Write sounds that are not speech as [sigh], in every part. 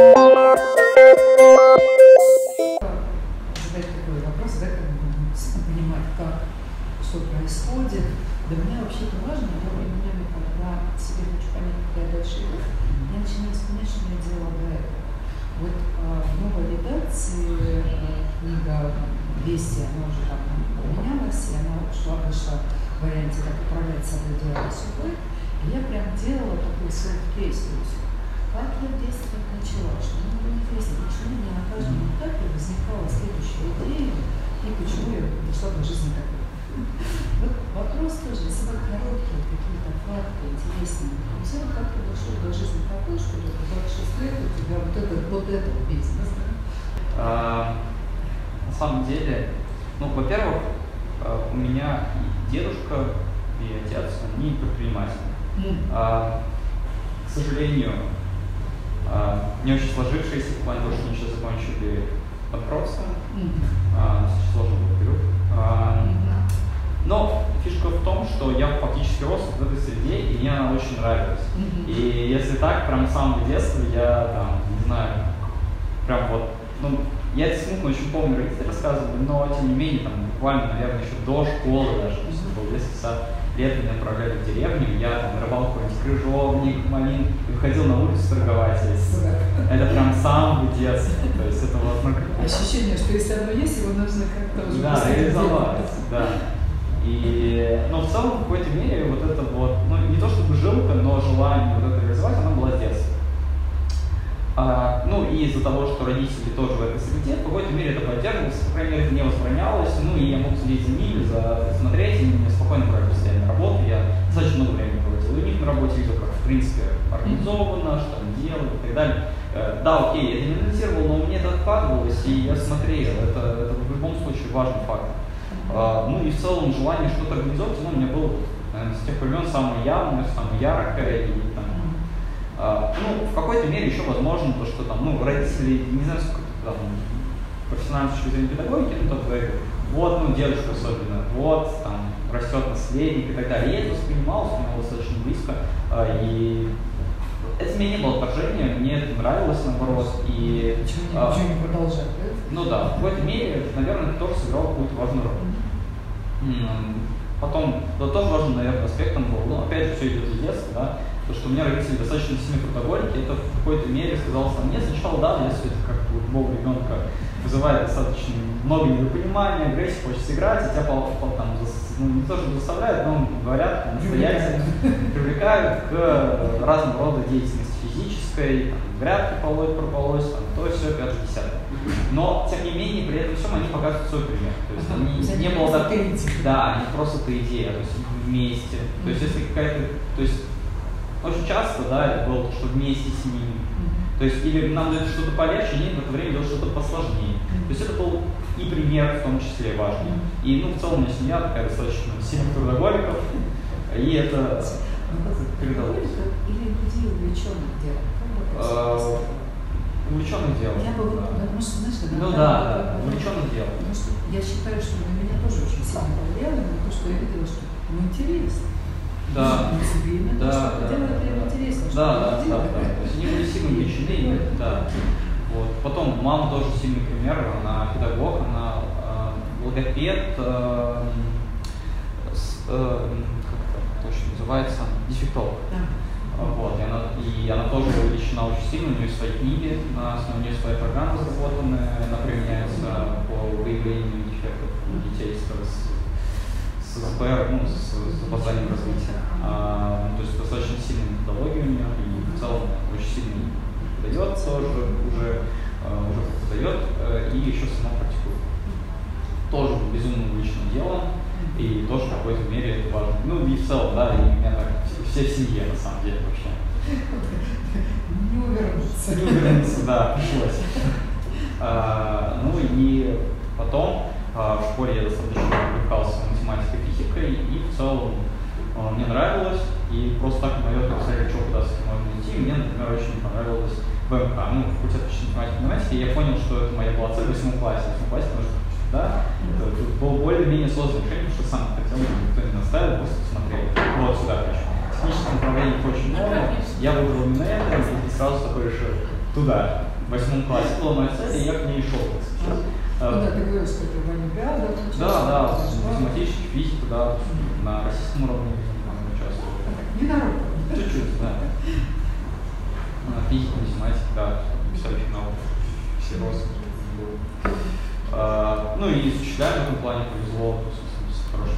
Задать такой вопрос, да, как бы действительно понимать, как, что происходит. Для меня вообще это важно, я временами, когда себе хочу понять, куда я дальше иду, я начинаю вспоминать, что я делала до этого. Вот а, в новой редакции а, книга «Вести», она уже там поменялась, и она шла, вышла в варианте «Как управлять собой, делать судьбой». И я прям делала такой селф-кейс, то есть как я действовать начала, что мне было интересно, почему у меня на каждом этапе возникала следующая идея, и почему я пришла до жизни такой. Вот вопрос тоже, если бы короткие какие-то факты интересные, все как ты дошел до жизни такой, что вот 26 лет у тебя вот этот, вот этот бизнес, да? А, на самом деле, ну, во-первых, а, у меня и дедушка, и отец, они предприниматели. А, к сожалению, не очень сложившиеся, в плане того, что они сейчас закончили банкротство. А, достаточно сложный был период. А, но фишка в том, что я фактически рос в этой среде, и мне она очень нравилась. И если так, прям с самого детства я там, не знаю, прям вот, ну, я это смутно очень помню, родители рассказывали, но тем не менее, там, буквально, наверное, еще до школы даже, это был детский сад, летом меня отправляли в деревню, я там рыбал какой-нибудь крыжовник, малин, и выходил на улицу торговать. Это прям с самого детства. То есть это вот, ну, Ощущение, что если оно есть, его нужно как-то уже да, реализовать, да. И, но в целом, в какой-то мере, вот это вот, ну, не то чтобы жилка, но желание вот это реализовать, оно было с детства. А, ну, и из-за того, что родители тоже в этой среде, в какой-то мере это поддерживалось, по крайней мере, это не возбранялось, ну, и я мог следить за ними, за, смотреть, они мне спокойно брали постоянно работу, я достаточно много времени проводил у них на работе, видел, как, в принципе, организовано, что они делают и так далее. Э, Да, окей, я не анализировал, но мне это откладывалось, и я смотрел, это, это в любом случае важный фактор. А, Ну и в целом желание что-то организовать, ну, у меня было, наверное, с тех времен самое явное, самое яркое, и там, а, ну, в какой-то мере еще возможно то, что там, ну, родители, не знаю, сколько там, профессиональной точки зрения педагогики, ну, говорит, вот, ну, дедушка особенно, вот, там, растет наследник и так далее. Я это воспринимал, воспринимал достаточно близко, а, и это мне не было отторжения, мне это нравилось, наоборот, и... Почему а, почему не продолжать, ну да, в какой-то мере, наверное, это тоже сыграло какую-то важную роль. Потом, да, тоже важным, наверное, аспектом был, ну, опять же, все идет из детства, да, то, что у меня родители достаточно сильные трудоголики, это в какой-то мере сказалось на мне. Сначала, да, детстве это как у любого ребенка вызывает достаточно много недопонимания, агрессии, хочется играть, и тебя пол- пол- там, зас- ну, не то, что заставляют, но говорят, настоятельно, привлекают к разного рода деятельности физической, там, грядки полоть, прополоть, там, то, все, пятое, десятое. Но, тем не менее, при этом всем они показывают свой пример. То есть они, не они было так-. Да, они просто это идея, то есть вместе. То есть если какая-то, то есть очень часто, да, это было то, что вместе с ними. То есть или нам дают что-то полегче, они в это время делают что-то посложнее. То есть это был и пример в том числе важный. И ну в целом у меня семья такая достаточно сильных трудоголиков, и это передалось. Или людей увлеченных делом. Увлеченных делом. Я бы да. потому что, знаешь, Ну иногда да, да, увлеченных делом. Потому что я считаю, что на меня тоже очень сильно повлияло, на то, что я видела, что ну, интересно. Да. Ну, Да, да, да, да. Да, да, да, да. То есть они были сильно увлечены, и это, да. Вот. Потом мама тоже сильный пример, она педагог, она э, логопед, э, с, э, как это точно называется, дефектолог. Да. А, Вот, и она, и она тоже увлечена очень сильно, у нее свои книги, на основе своей программы разработаны, она применяется по выявлению дефектов у детей с, с, с СПР, ну, с, с опозданием развития. А, то есть достаточно сильная методология у нее, и в целом очень сильно дает тоже, уже, а, уже преподает, э, и еще сама практикует. Тоже безумно увлечено делом, и тоже в какой-то мере это важно. Ну и в целом, да, и у меня так все в семье на самом деле вообще. Не увернуться. Не увернуться, да, пришлось. А, ну и потом а, в школе я достаточно увлекался математикой, физикой, и в целом а, мне нравилось, и просто так, наверное, писали, что куда с этим можно идти. Мне, например, очень понравилось ВМК, ну, факультет математики я понял, что это моя была цель в восьмом классе. В восьмом классе, потому что да, это, это было более-менее сложное решение, потому что сам хотел, никто не наставил, просто смотрел. Вот сюда хочу. Технических направлений очень много. Я выбрал именно это и сразу такой решил туда. в восьмом классе была моя цель, и я к ней шел. Ну да, ты говорил, что ты в Олимпиадах Да, да, математический, физика, да, на российском уровне участвовал. Не народ. Физику, математику, да, писали финал. Все розы. А, ну и с учителями в этом плане повезло, есть, хорошо.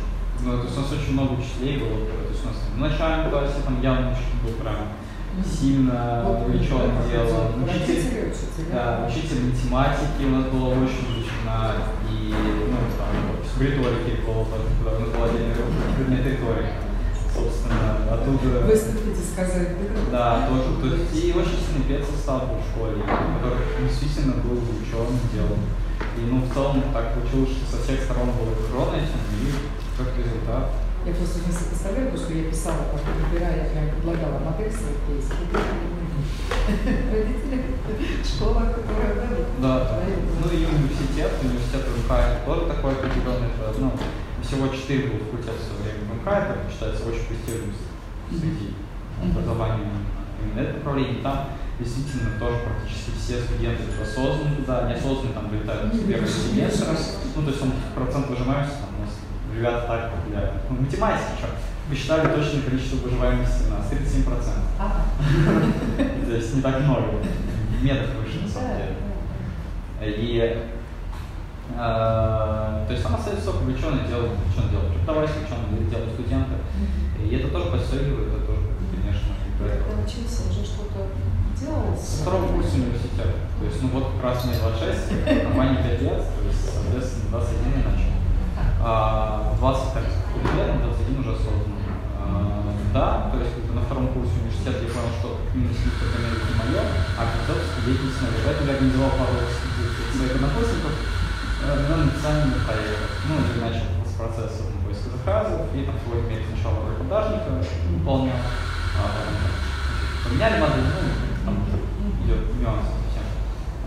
Ну, то есть у нас очень много учителей было, то есть у нас в начальном классе там явно учитель был прям сильно увлечен делом. Учитель, да, учитель математики у нас была очень увлечена, и ну, там, риторике было, когда у нас была отдельная предмет риторика. Оттуда... Выступите сказать, да? Да, тоже. То есть и очень сильный пец состав был в школе, который действительно был увлечен делом. И ну, в целом так получилось, что со всех сторон было окружено этим, и как результат я просто не сопоставляю, потому что я писала, как выбирая, я предлагала модель своих кейсов. Родители, школа, которая, да, да, да. Ну и университет, университет МК тоже такой определенный, ну, всего четыре было факультета в свое время МК, это считается очень престижным среди образования именно это направление. Там действительно тоже практически все студенты осознанно туда, неосознанно там вылетают с первого семестра. Ну, то есть он процент выжимаемости там ребята так популярны. Ну, математики, что? Посчитали точное количество выживаемости у нас, 37%. Ага. То есть не так много. Метод выше, на самом деле. И э, то есть там остается только увлеченное дело, увлеченное дело преподаватель, увлеченное дело студента. И это тоже подстегивает, это тоже, конечно, Ты учился, уже что-то делал? Со второго курса университета. То есть, ну вот как раз мне 26, компании 5 лет, то есть, соответственно, 21 я начал а, 20 так лет, 21 уже осознанно. А, да, то есть на втором курсе университета я понял, что по это не мое, а преподавательская деятельность моя. Поэтому я организовал пару своих однокурсников э, на написание проектов. Ну, и начал с заказов, и там сегодня мере сначала продажника выполнял, а поменяли модель, ну, там уже идет нюанс совсем.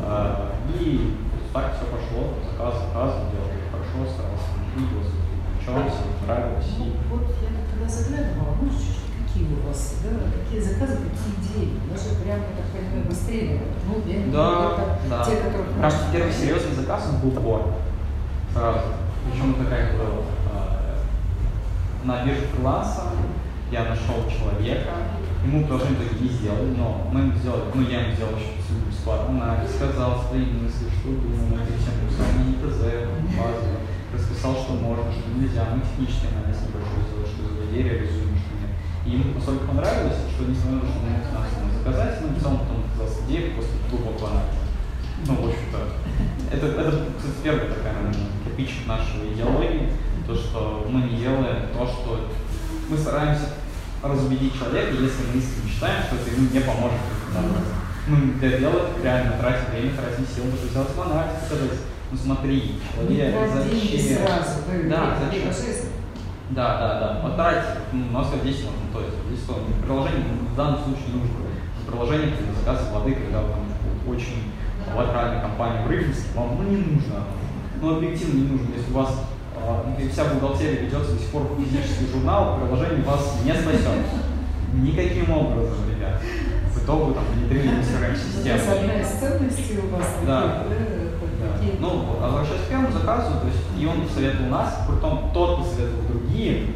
А, и так все пошло, заказ, заказ, делал хорошо, старался двигался, включался, нравилось. Ну, вот я когда заглядывала, ну, какие у вас, да, какие заказы, какие идеи. Даже прям, я так понимаю, быстрее. Ну, я не да, это да. те, которые... Прям первый серьезный заказ он был бор. Сразу. Причем это как было. А, на бирже фриланса я нашел человека, ему были не сделать, но мы ему сделали, ну я ему сделал еще бесплатно анализ, сказал свои мысли, что думаю, над этим, сами не ТЗ, базово расписал, что можно, что нельзя, мы технический анализ небольшой сделали, что за идея реализуем, что нет. И ему настолько понравилось, что на то, что мог нас заказать, но написал потом оказалась идея после глубокого анализа. Ну, в общем-то, это, это, кстати, первая такая, наверное, кирпичик нашей идеологии, то, что мы не делаем то, что мы стараемся разубедить человека, если мы искренне считаем, что это ему не поможет. Мы для дела реально тратим время, тратим силы, чтобы сделать анализ, ну смотри, человек, зачем? Сразу, да, зачем? Да, да, да. Потратить, ну, у нас здесь, ну, то есть, здесь что, приложение в данном случае нужно. Приложение для заказа воды, когда там очень локальная компания в Рыбинске, вам ну, не нужно. Ну, объективно не нужно. Если у вас э, вся бухгалтерия ведется до сих пор в физический журнал, приложение вас не спасет. Никаким образом, ребят. В итоге там внедрили CRM-систему. Это одна из ценностей у вас. Да. Ну, возвращаясь к первому заказу, то есть и он посоветовал нас, потом тот посоветовал другие,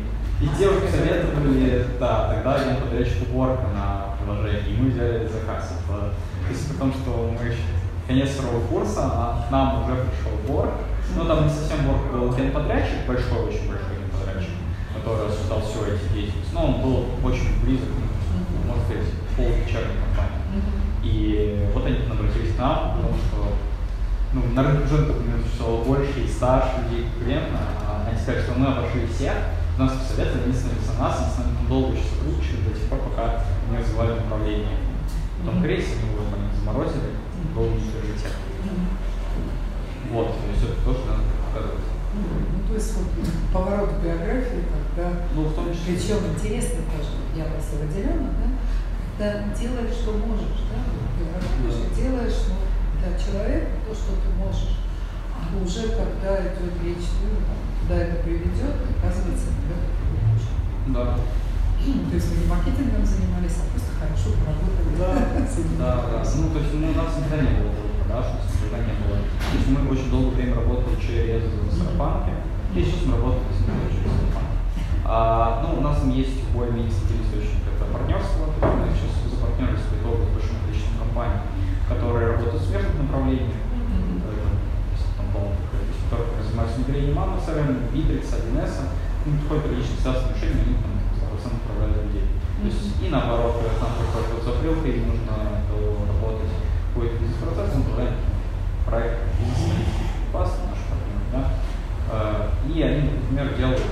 и те уже посоветовали, да, тогда один подрядчик уборка на приложении, и мы взяли заказ. Это, то есть при том, что мы еще конец второго курса, а к нам уже пришел борг, ну там не совсем борг был один подрядчик, большой, очень большой один подрядчик, который осуществлял все эти деятельности, но он был очень близок, ну, можно сказать, пол вечерней компании. И вот они обратились к нам, потому что ну, на рынке уже, например, существовало больше и старше людей конкурентно, а они сказали, что мы обошли всех, нас посоветовали, они становились на нас, они с нами долго еще сотрудничали до тех пор, пока не развивали направление. Потом mm-hmm. крейс они его заморозили, долго не приоритет. Вот, то есть это тоже надо показывать. Ну, то есть вот поворот биографии, когда, ну, в том числе. причем интересно тоже, я просто выделена, да, когда делаешь, что можешь, да, работаешь и делаешь, ну, для человека то, что ты можешь. А уже когда идет речь, ну, куда это приведет, оказывается, это Да. То есть мы не маркетингом занимались, а просто хорошо поработали. Да, да, да. [laughs] Ну, то есть ну, у нас никогда не было у нас никогда не было. То есть мы очень долгое время работали через сарафанки, и сейчас мы работаем через сарафанки. А, ну, у нас там есть более-менее источник, это партнерство, мы сейчас запартнерились по итогу с большим количеством компаний, которые работают в смежных направлениях, которые занимаются внедрением мамы, CRM, Bittrex, 1С, ну, приходит периодически связанные решения, они там сам направляют людей. То есть и наоборот, когда нам приходит вот закрылка, им нужно работать по бизнес-процессам, направлять проект бизнес наш партнер, да, и они, например, делают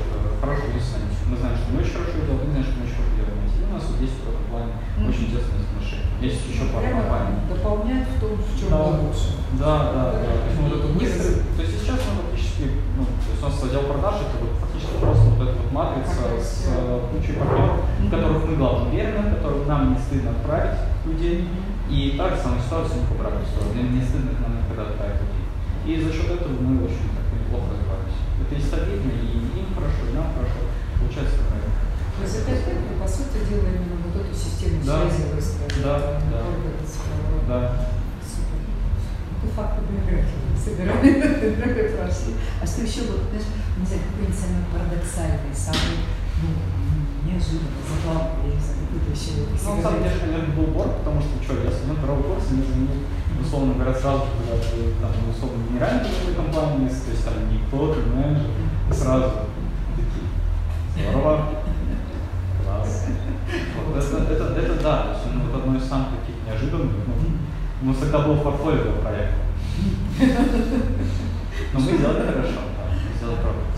хорошую бизнес-аналитику. Мы знаем, что мы очень хорошо делаем, мы знаем, что мы очень хорошо делаем. И у нас вот есть в этом плане mm-hmm. очень тесные отношения. Есть еще пара компаний. Дополняют в том, в чем да. лучше. Да, да, да. То есть, вот это быстро, то есть сейчас мы фактически, ну, то есть у нас отдел продаж, это вот фактически просто вот эта вот матрица с кучей партнеров, в которых мы главное уверены, которых нам не стыдно отправить людей. И так же самая ситуация не по обратную сторону. Не стыдно к нам никогда людей. И за счет этого мы очень так неплохо развивались. Это и стабильно, и им хорошо, и нам хорошо. Получается правильно. То есть это опять мы, по сути дела, именно вот эту систему да. связи выстроили. Да, да. Да. Супер. Ну, факты биографии собирали, прошли. А что еще, вот, знаешь, не знаю, какой-нибудь самый парадоксальный, самый, ну, неожиданный, забавный, я не знаю, какой-то еще... Ну, на самом деле, наверное, был бор, потому что, что, я студент второго курса, мне звонил, условно говоря, сразу, когда ты, там, условно, генеральный какой компании, то есть там никто, ты менеджер, сразу такие, здорово, класс. Вот, это, это, это, да, то есть, ну, вот одно из самых таких неожиданных, ну, ну, всегда был портфолио проекта. Но мы сделали хорошо, да, мы сделали правильно.